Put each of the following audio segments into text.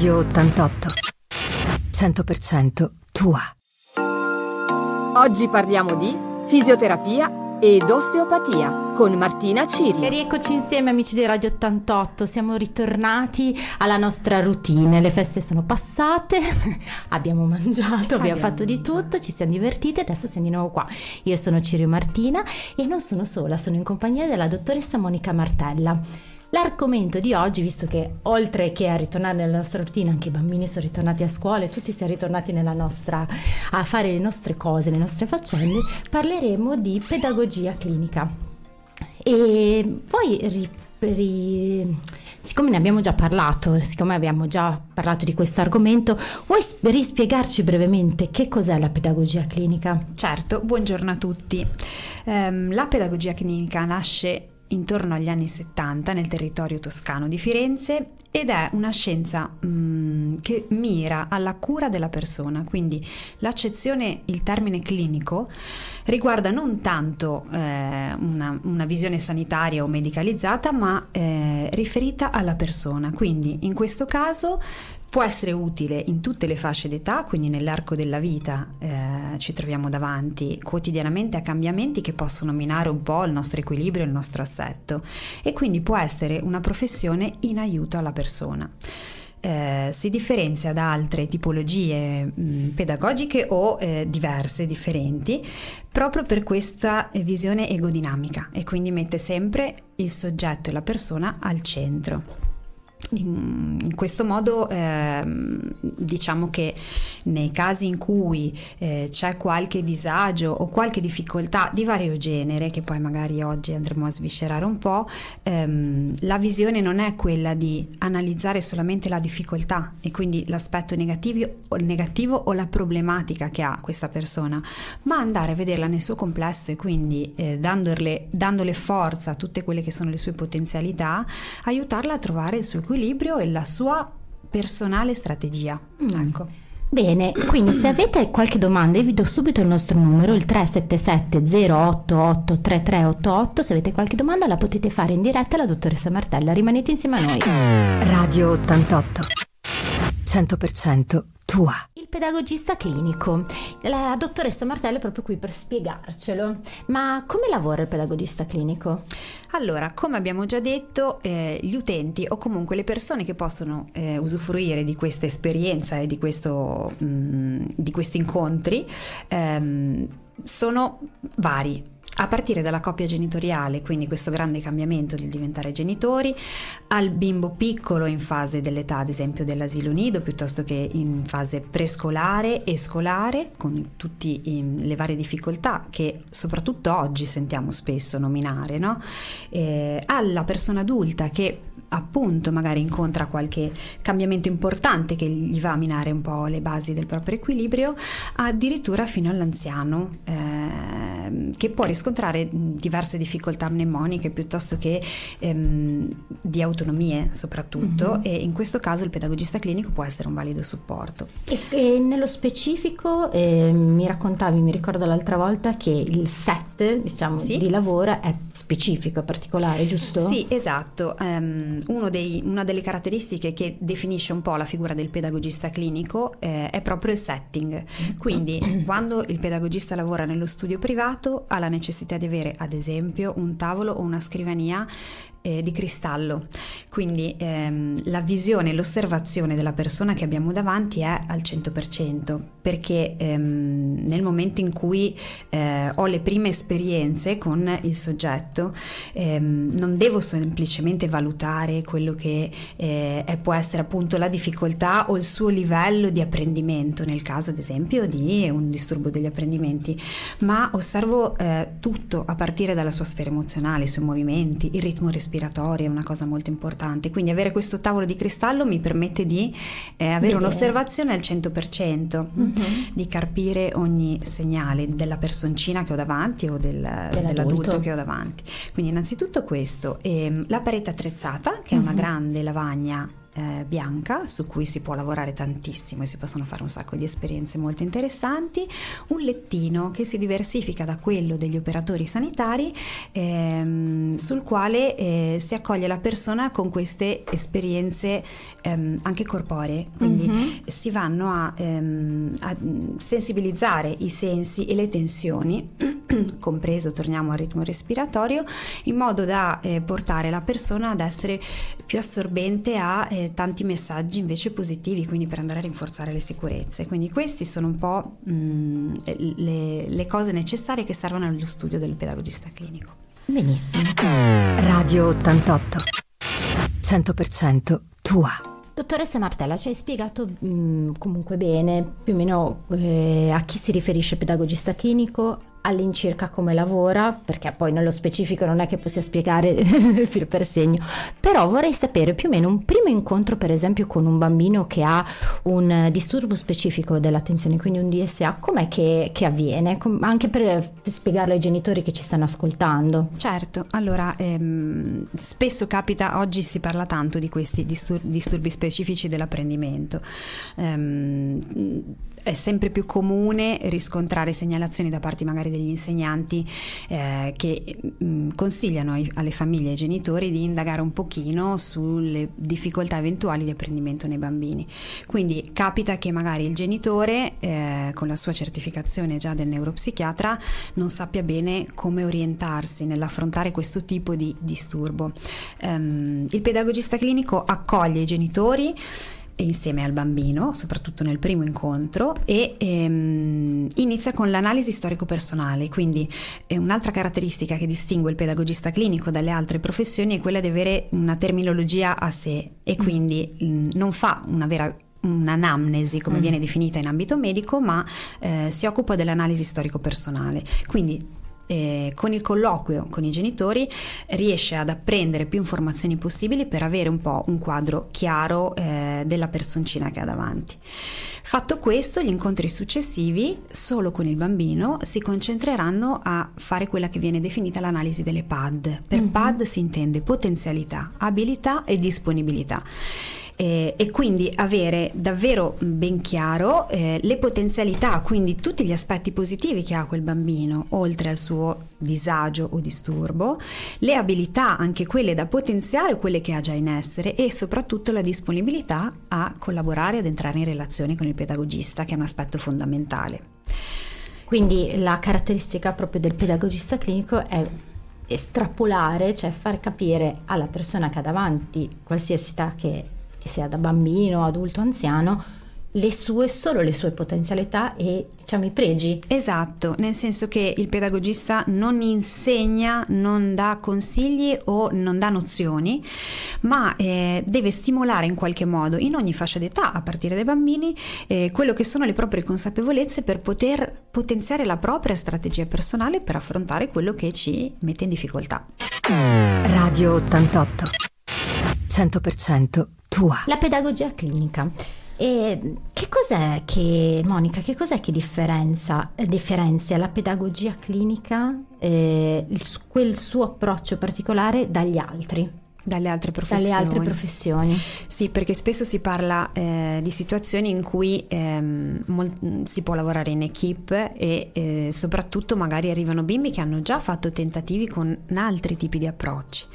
Radio 88. 100% tua. Oggi parliamo di fisioterapia ed osteopatia con Martina Ciri. E rieccoci insieme amici di Radio 88, siamo ritornati alla nostra routine, le feste sono passate, abbiamo mangiato, abbiamo, Abbiamo fatto di mangiato. tutto, ci siamo divertiti, adesso siamo di nuovo qua. Io sono Cirio Martina e non sono sola, sono in compagnia della dottoressa Monica Martella. L'argomento di oggi, visto che oltre che a ritornare nella nostra routine, anche i bambini sono ritornati a scuola e tutti siamo ritornati nostra, a fare le nostre cose, le nostre faccende, parleremo di pedagogia clinica. E poi, ri- siccome ne abbiamo già parlato, siccome abbiamo già parlato di questo argomento, vuoi rispiegarci brevemente che cos'è la pedagogia clinica? Certo, buongiorno a tutti. Ehm, la pedagogia clinica nasce intorno agli anni 70 nel territorio toscano di Firenze ed è una scienza mm, che mira alla cura della persona, quindi l'accezione, il termine clinico, riguarda non tanto eh, una, una visione sanitaria o medicalizzata, ma eh, riferita alla persona. Quindi in questo caso può essere utile in tutte le fasce d'età, quindi nell'arco della vita eh, ci troviamo davanti quotidianamente a cambiamenti che possono minare un po' il nostro equilibrio, il nostro assetto e quindi può essere una professione in aiuto alla persona. Eh, si differenzia da altre tipologie mh, pedagogiche o eh, diverse, differenti, proprio per questa eh, visione egodinamica e quindi mette sempre il soggetto e la persona al centro. In, in questo modo ehm, diciamo che nei casi in cui eh, c'è qualche disagio o qualche difficoltà di vario genere, che poi magari oggi andremo a sviscerare un po', ehm, la visione non è quella di analizzare solamente la difficoltà e quindi l'aspetto negativo o, negativo o la problematica che ha questa persona, ma andare a vederla nel suo complesso e quindi eh, dandole, dandole forza a tutte quelle che sono le sue potenzialità, aiutarla a trovare il suo equilibrio e la sua personale strategia. Mm. Ecco. Bene, quindi se avete qualche domanda vi do subito il nostro numero, il 377 088 3388, se avete qualche domanda la potete fare in diretta alla dottoressa Martella, rimanete insieme a noi. Radio 88. 100% tua. Pedagogista clinico, la dottoressa Martella è proprio qui per spiegarcelo, ma come lavora il pedagogista clinico? Allora, come abbiamo già detto, eh, gli utenti o comunque le persone che possono eh, usufruire di questa esperienza e di, questo, mh, di questi incontri ehm, sono vari. A partire dalla coppia genitoriale, quindi questo grande cambiamento di diventare genitori, al bimbo piccolo in fase dell'età, ad esempio dell'asilo nido, piuttosto che in fase prescolare e scolare, con tutte le varie difficoltà che soprattutto oggi sentiamo spesso nominare, no? Eh, alla persona adulta che appunto magari incontra qualche cambiamento importante che gli va a minare un po' le basi del proprio equilibrio, addirittura fino all'anziano ehm, che può riscontrare diverse difficoltà mnemoniche piuttosto che ehm, di autonomie soprattutto Mhm. e in questo caso il pedagogista clinico può essere un valido supporto. E, e nello specifico eh, mi raccontavi, mi ricordo l'altra volta che il set diciamo, Sì. di lavoro è specifico, è particolare, giusto? Sì, esatto. Uno dei- una delle caratteristiche che definisce un po' la figura del pedagogista clinico eh, è proprio il setting. Quindi, quando il pedagogista lavora nello studio privato, ha la necessità di avere, ad esempio, un tavolo o una scrivania eh, di cristallo. Quindi ehm, la visione, l'osservazione della persona che abbiamo davanti è al 100%, perché ehm, nel momento in cui eh, ho le prime esperienze con il soggetto, ehm, non devo semplicemente valutare quello che eh, è- può essere appunto la difficoltà o il suo livello di apprendimento, nel caso ad esempio di un disturbo degli apprendimenti, ma osservo eh, tutto a partire dalla sua sfera emozionale, i suoi movimenti, il ritmo respiratorio è una cosa molto importante. Quindi avere questo tavolo di cristallo mi permette di eh, avere un'osservazione al 100%, Mhm. di carpire ogni segnale della personcina che ho davanti o del- dell'adulto che ho davanti. Quindi innanzitutto questo, ehm, la parete attrezzata, che è una Mhm. grande lavagna eh, bianca su cui si può lavorare tantissimo e si possono fare un sacco di esperienze molto interessanti, un lettino che si diversifica da quello degli operatori sanitari ehm, sul quale eh, si accoglie la persona con queste esperienze ehm, anche corporee, quindi mm-hmm. si vanno a, ehm, a sensibilizzare i sensi e le tensioni, compreso torniamo al ritmo respiratorio, in modo da eh, portare la persona ad essere più assorbente a eh, tanti messaggi invece positivi, quindi per andare a rinforzare le sicurezze. Quindi questi sono un po' mh, mm, le, le cose necessarie che servono allo studio del pedagogista clinico. Benissimo. Radio 88. 100% tua. Dottoressa Martella, ci hai spiegato mh, mm, comunque bene più o meno eh, a chi si riferisce pedagogista clinico, all'incirca come lavora, perché poi nello specifico non è che possiamo spiegare filo per segno, però vorrei sapere più o meno un primo incontro per esempio con un bambino che ha un disturbo specifico dell'attenzione, quindi un DSA, com'è che, che avviene? Com- anche per spiegarlo ai genitori che ci stanno ascoltando. Certo, allora ehm, spesso capita, oggi si parla tanto di questi distur- disturbi specifici dell'apprendimento. Ehm, è sempre più comune riscontrare segnalazioni da parte magari degli insegnanti eh, che mh, mm, consigliano ai, alle famiglie e ai genitori di indagare un pochino sulle difficoltà eventuali di apprendimento nei bambini. Quindi capita che magari il genitore eh, con la sua certificazione già del neuropsichiatra non sappia bene come orientarsi nell'affrontare questo tipo di disturbo. Um, il pedagogista clinico accoglie i genitori insieme al bambino, soprattutto nel primo incontro, e ehm, inizia con l'analisi storico-personale. Quindi eh, un'altra caratteristica che distingue il pedagogista clinico dalle altre professioni è quella di avere una terminologia a sé e mm. quindi mh, non fa una vera un'anamnesi come mm. viene definita in ambito medico, ma eh, si occupa dell'analisi storico-personale. Quindi eh, con il colloquio con i genitori riesce ad apprendere più informazioni possibili per avere un po' un quadro chiaro eh, della personcina che ha davanti. Fatto questo, gli incontri successivi, solo con il bambino, si concentreranno a fare quella che viene definita l'analisi delle PAD. Per mm-hmm. PAD si intende potenzialità, abilità e disponibilità eh, e quindi avere davvero ben chiaro eh, le potenzialità, quindi tutti gli aspetti positivi che ha quel bambino, oltre al suo disagio o disturbo, le abilità, anche quelle da potenziare, quelle che ha già in essere e soprattutto la disponibilità a collaborare, ad entrare in relazione con il pedagogista, che è un aspetto fondamentale. Quindi la caratteristica proprio del pedagogista clinico è estrapolare, cioè far capire alla persona che ha davanti, qualsiasi età che che sia da bambino, adulto, anziano, le sue, solo le sue potenzialità e diciamo i pregi. Esatto, nel senso che il pedagogista non insegna, non dà consigli o non dà nozioni, ma eh, deve stimolare in qualche modo in ogni fascia d'età, a partire dai bambini, eh, quello che sono le proprie consapevolezze per poter potenziare la propria strategia personale per affrontare quello che ci mette in difficoltà. Radio 88 100% tua. La pedagogia clinica. E che cos'è che, Monica, che cos'è che differenzia, differenzia la pedagogia clinica, eh, il, quel suo approccio particolare dagli altri? Dalle altre professioni. Dalle altre professioni. Sì, perché spesso si parla eh, di situazioni in cui ehm, mol- si può lavorare in equip e eh, soprattutto magari arrivano bimbi che hanno già fatto tentativi con altri tipi di approcci.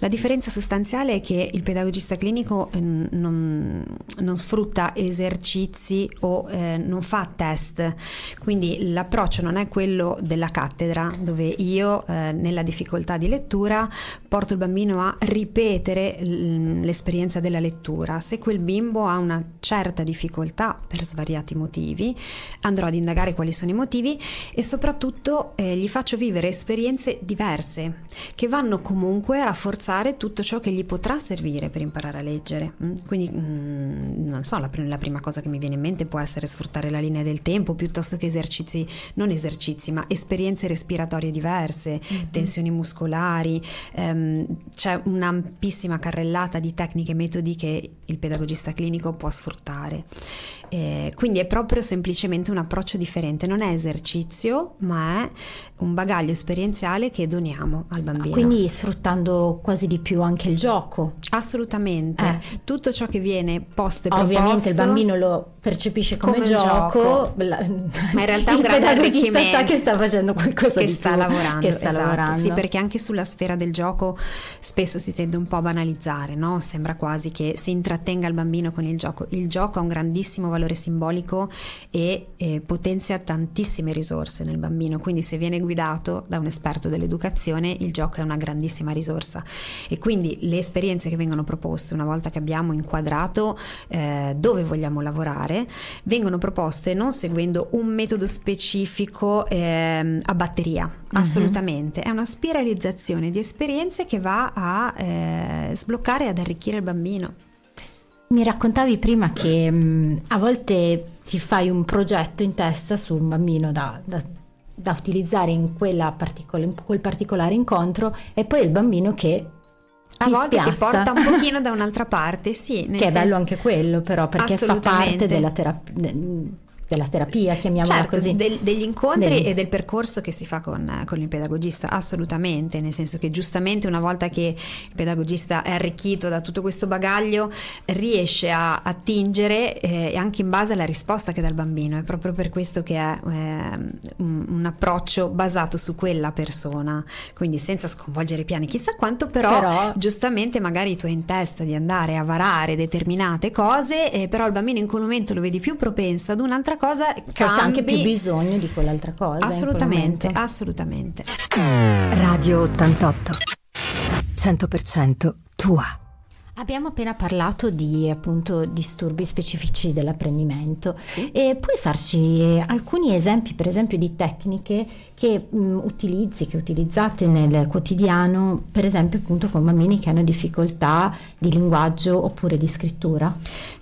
La differenza sostanziale è che il pedagogista clinico eh, non, non, sfrutta esercizi o eh, non fa test, quindi l'approccio non è quello della cattedra dove io eh, nella difficoltà di lettura porto il bambino a ripetere ripetere l'esperienza della lettura. Se quel bimbo ha una certa difficoltà per svariati motivi, andrò ad indagare quali sono i motivi e soprattutto eh, gli faccio vivere esperienze diverse che vanno comunque a rafforzare tutto ciò che gli potrà servire per imparare a leggere. Mm? Quindi, mm, non so, la, la prima cosa che mi viene in mente può essere sfruttare la linea del tempo piuttosto che esercizi, non esercizi, ma esperienze respiratorie diverse, mm-hmm. tensioni muscolari. Ehm, c'è una un'ampissima carrellata di tecniche e metodi che il pedagogista clinico può sfruttare. Eh, quindi è proprio semplicemente un approccio differente, non è esercizio, ma è un bagaglio esperienziale che doniamo al bambino. Quindi sfruttando quasi di più anche il gioco. Assolutamente, Eh. tutto ciò che viene posto e proposto. Ovviamente il bambino lo percepisce come, Come gioco, gioco. la- Ma in realtà il pedagogista sa che sta facendo qualcosa che di sta più, lavorando, che sta esatto. lavorando. Sì, perché anche sulla sfera del gioco spesso si tende un po' a banalizzare, no? Sembra quasi che si intrattenga il bambino con il gioco. Il gioco ha un grandissimo valore simbolico e eh, potenzia tantissime risorse nel bambino, quindi se viene guidato da un esperto dell'educazione, il gioco è una grandissima risorsa. E quindi le esperienze che vengono proposte una volta che abbiamo inquadrato eh, dove vogliamo lavorare, vengono proposte non seguendo un metodo specifico ehm, a batteria, assolutamente. È una spiralizzazione di esperienze che va a eh, sbloccare e ad arricchire il bambino. Mi raccontavi prima che mh, a volte ti fai un progetto in testa su un bambino da, da- da utilizzare in, quella particola- in quel particolare incontro e poi il bambino che A volte ti porta un pochino da un'altra parte, sì. che è bello senso- anche quello però perché fa parte della, terap- de- della terapia, chiamiamola Certo, così. del- degli incontri Degli- e del percorso che si fa con, con il pedagogista, assolutamente, nel senso che giustamente una volta che il pedagogista è arricchito da tutto questo bagaglio, riesce a attingere eh, anche in base alla risposta che dà il bambino, è proprio per questo che è ehm, un, un approccio basato su quella persona, quindi senza sconvolgere i piani chissà quanto, però, Però- giustamente magari tu hai in testa di andare a varare determinate cose, eh, però il bambino in quel momento lo vedi più propenso ad un'altra cosa, Forse ha anche cambi- più bisogno di quell'altra cosa. Assolutamente, assolutamente. Radio 88. 100% tua. Abbiamo appena parlato di appunto disturbi specifici dell'apprendimento Sì. e puoi farci alcuni esempi, per esempio, di tecniche che mh, utilizzi, che utilizzate nel quotidiano, per esempio appunto con bambini che hanno difficoltà di linguaggio oppure di scrittura?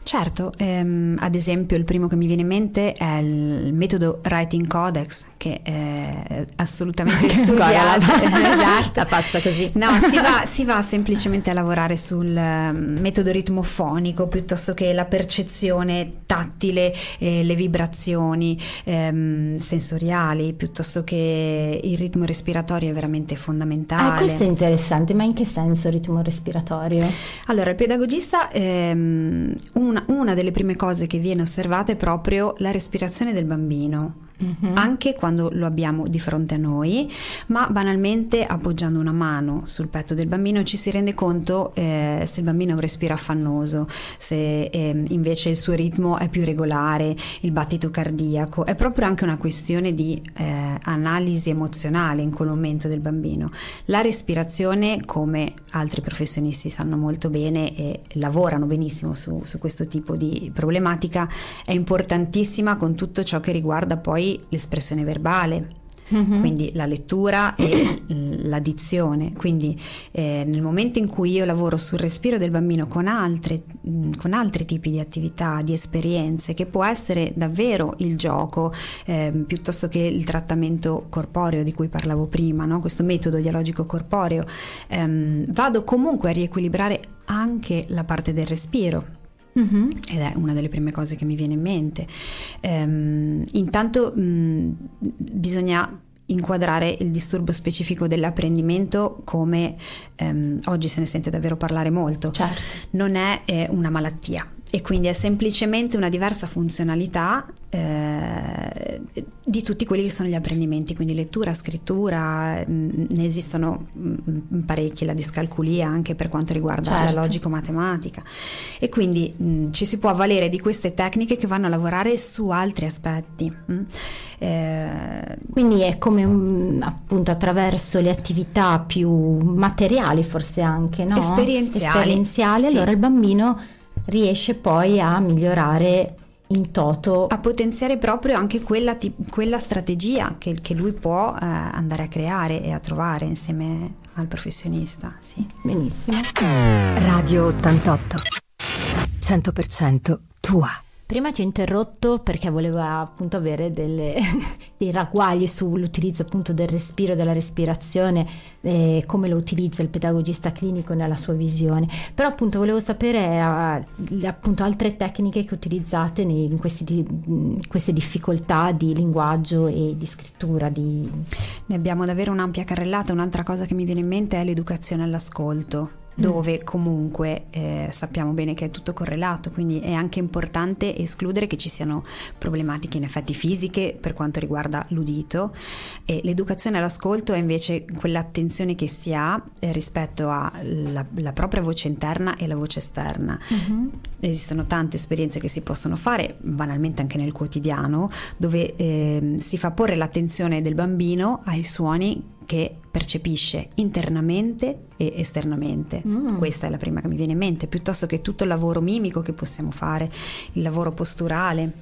Certo, ehm, ad esempio il primo che mi viene in mente è il metodo Writing Codex, che è assolutamente studiato. esatto. la faccia così. No, si va, si va semplicemente a lavorare sul metodo ritmofonico piuttosto che la percezione tattile, eh, le vibrazioni ehm, sensoriali, piuttosto che il ritmo respiratorio è veramente fondamentale. Ah, questo è interessante, ma in che senso ritmo respiratorio? Allora, il pedagogista, ehm, una, una delle prime cose che viene osservata è proprio la respirazione del bambino. Mhm. Anche quando lo abbiamo di fronte a noi, ma banalmente appoggiando una mano sul petto del bambino ci si rende conto eh, se il bambino ha un respiro affannoso, se ehm, invece il suo ritmo è più regolare, il battito cardiaco. È proprio anche una questione di eh, analisi emozionale in quel momento del bambino. La respirazione, come altri professionisti sanno molto bene e lavorano benissimo su, su questo tipo di problematica, è importantissima con tutto ciò che riguarda poi l'espressione verbale. Mhm. Quindi la lettura e la dizione. Quindi eh, nel momento in cui io lavoro sul respiro del bambino con, altre, mh, con altri tipi di attività, di esperienze, che può essere davvero il gioco, ehm, piuttosto che il trattamento corporeo di cui parlavo prima, no? questo metodo dialogico corporeo, ehm, vado comunque a riequilibrare anche la parte del respiro. Mhm. Ed è una delle prime cose che mi viene in mente. Ehm, intanto mh, bisogna inquadrare il disturbo specifico dell'apprendimento come ehm, oggi se ne sente davvero parlare molto. Certo. Non è eh, una malattia e quindi è semplicemente una diversa funzionalità eh, di tutti quelli che sono gli apprendimenti, quindi lettura, scrittura, mh, ne esistono mh, parecchi, la discalculia anche per quanto riguarda Certo. la logico-matematica e quindi mh, ci si può avvalere di queste tecniche che vanno a lavorare su altri aspetti. Eh, Quindi è come un- appunto attraverso le attività più materiali forse anche, no? Esperienziali, Esperienziali, sì. allora il bambino riesce poi a migliorare in toto. a potenziare proprio anche quella, ti- quella strategia che, che lui può eh, andare a creare e a trovare insieme al professionista. Sì. Benissimo. Radio 88. 100% tua. Prima ti ho interrotto perché volevo appunto avere delle, dei ragguagli sull'utilizzo appunto del respiro, della respirazione, eh, come lo utilizza il pedagogista clinico nella sua visione. Però appunto volevo sapere eh, appunto altre tecniche che utilizzate nei, in, questi, in queste difficoltà di linguaggio e di scrittura. Di... Ne abbiamo davvero un'ampia carrellata. Un'altra cosa che mi viene in mente è l'educazione all'ascolto dove mm. comunque eh, sappiamo bene che è tutto correlato, quindi è anche importante escludere che ci siano problematiche in effetti fisiche per quanto riguarda l'udito e l'educazione all'ascolto è invece quell'attenzione che si ha eh, rispetto alla propria voce interna e la voce esterna. Mm-hmm. Esistono tante esperienze che si possono fare, banalmente anche nel quotidiano, dove eh, si fa porre l'attenzione del bambino ai suoni che percepisce internamente e esternamente. Mm. Questa è la prima che mi viene in mente, piuttosto che tutto il lavoro mimico che possiamo fare, il lavoro posturale.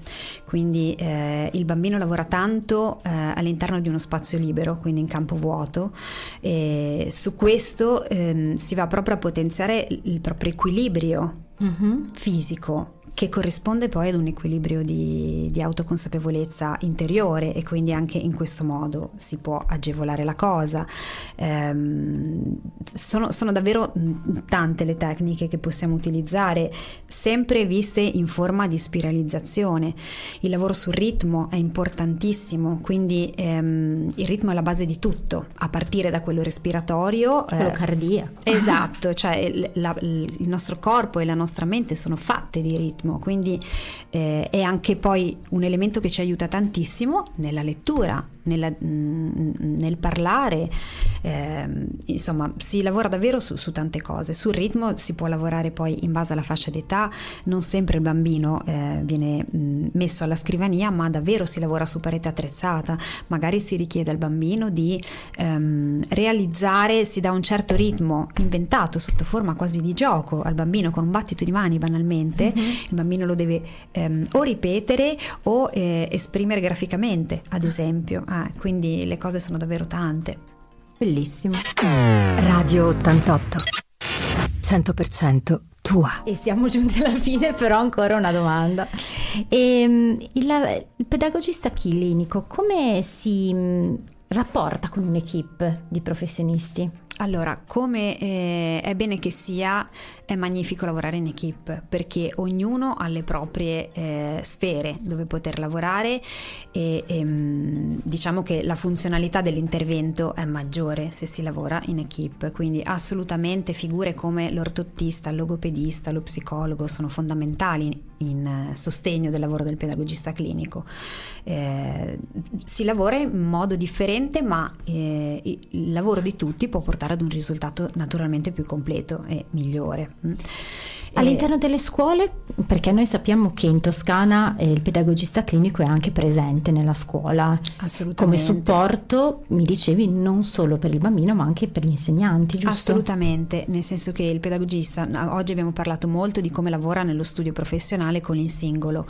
Quindi eh, il bambino lavora tanto eh, all'interno di uno spazio libero, quindi in campo vuoto, e su questo eh, si va proprio a potenziare il proprio equilibrio mm-hmm. fisico che corrisponde poi ad un equilibrio di, di, autoconsapevolezza interiore e quindi anche in questo modo si può agevolare la cosa. Ehm, sono, sono, davvero tante le tecniche che possiamo utilizzare, sempre viste in forma di spiralizzazione. Il lavoro sul ritmo è importantissimo, quindi ehm, il ritmo è la base di tutto, a partire da quello respiratorio. Quello eh, cardiaco. Esatto, cioè la, il nostro corpo e la nostra mente sono fatte di ritmo ritmo, quindi eh, è anche poi un elemento che ci aiuta tantissimo nella lettura, nella, mm, nel parlare, eh, insomma si lavora davvero su, su, tante cose, sul ritmo si può lavorare poi in base alla fascia d'età, non sempre il bambino eh, viene mm, messo alla scrivania, ma davvero si lavora su parete attrezzata, magari si richiede al bambino di ehm, realizzare, si dà un certo ritmo inventato sotto forma quasi di gioco al bambino con un battito di mani banalmente, mm-hmm. Il bambino lo deve ehm, o ripetere o eh, esprimere graficamente, ad esempio. Ah, quindi le cose sono davvero tante. Bellissimo. Radio 88. 100% tua. E siamo giunti alla fine, però ancora una domanda. E, ehm, il, il pedagogista clinico come si mm, rapporta con un'equipe di professionisti? Allora, come eh, è bene che sia, è magnifico lavorare in equip perché ognuno ha le proprie eh, sfere dove poter lavorare e, e ehm, diciamo che la funzionalità dell'intervento è maggiore se si lavora in equip, quindi assolutamente figure come l'ortottista, il logopedista, lo psicologo sono fondamentali in sostegno del lavoro del pedagogista clinico. Eh, si lavora in modo differente ma eh, il lavoro di tutti può portare ad un risultato naturalmente più completo e migliore. Mm. All'interno delle scuole, perché noi sappiamo che in Toscana eh, il pedagogista clinico è anche presente nella scuola come supporto, mi dicevi, non solo per il bambino ma anche per gli insegnanti, giusto? Assolutamente, nel senso che il pedagogista, oggi abbiamo parlato molto di come lavora nello studio professionale con il singolo,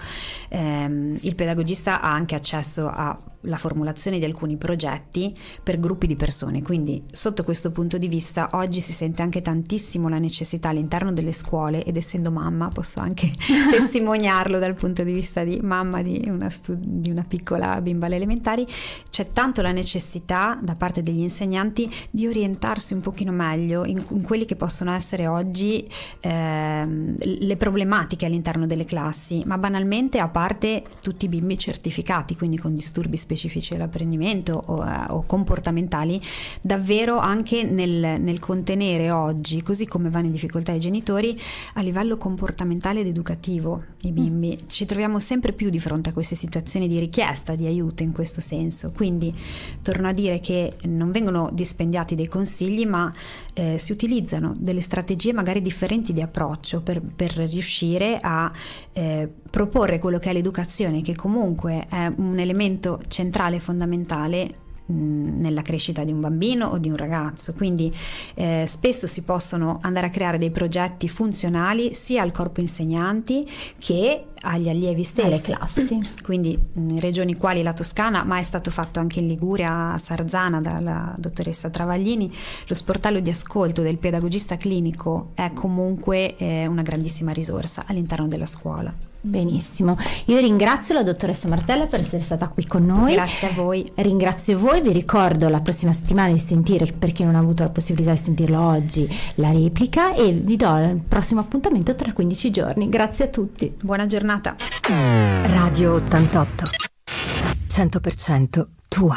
eh, il pedagogista ha anche accesso alla formulazione di alcuni progetti per gruppi di persone, quindi sotto questo punto di vista oggi si sente anche tantissimo la necessità all'interno delle scuole ed essendo mamma posso anche testimoniarlo dal punto di vista di mamma di una, stud- di una piccola bimba alle elementari, c'è tanto la necessità da parte degli insegnanti di orientarsi un pochino meglio in, in quelli che possono essere oggi eh, le problematiche all'interno delle classi, ma banalmente a parte tutti i bimbi certificati, quindi con disturbi specifici dell'apprendimento o, eh, o comportamentali, davvero anche nel, nel contenere oggi, così come vanno in difficoltà i genitori, a livello comportamentale ed educativo i bimbi. Mm. Ci troviamo sempre più di fronte a queste situazioni di richiesta di aiuto in questo senso. Quindi torno a dire che non vengono dispendiati dei consigli, ma eh, si utilizzano delle strategie magari differenti di approccio per, per riuscire a eh, proporre quello che è l'educazione, che comunque è un elemento centrale e fondamentale nella crescita di un bambino o di un ragazzo. Quindi eh, spesso si possono andare a creare dei progetti funzionali sia al corpo insegnanti che agli allievi stessi. Alle classi. Quindi in regioni quali la Toscana, ma è stato fatto anche in Liguria, a Sarzana dalla dottoressa Travaglini, lo sportello di ascolto del pedagogista clinico è comunque eh, una grandissima risorsa all'interno della scuola. Benissimo, io ringrazio la dottoressa Martella per essere stata qui con noi. Grazie a voi. Ringrazio voi, vi ricordo la prossima settimana di sentire, per chi non ha avuto la possibilità di sentirlo oggi, la replica e vi do il prossimo appuntamento tra 15 giorni. Grazie a tutti. Buona giornata. Radio 88. 100% tua.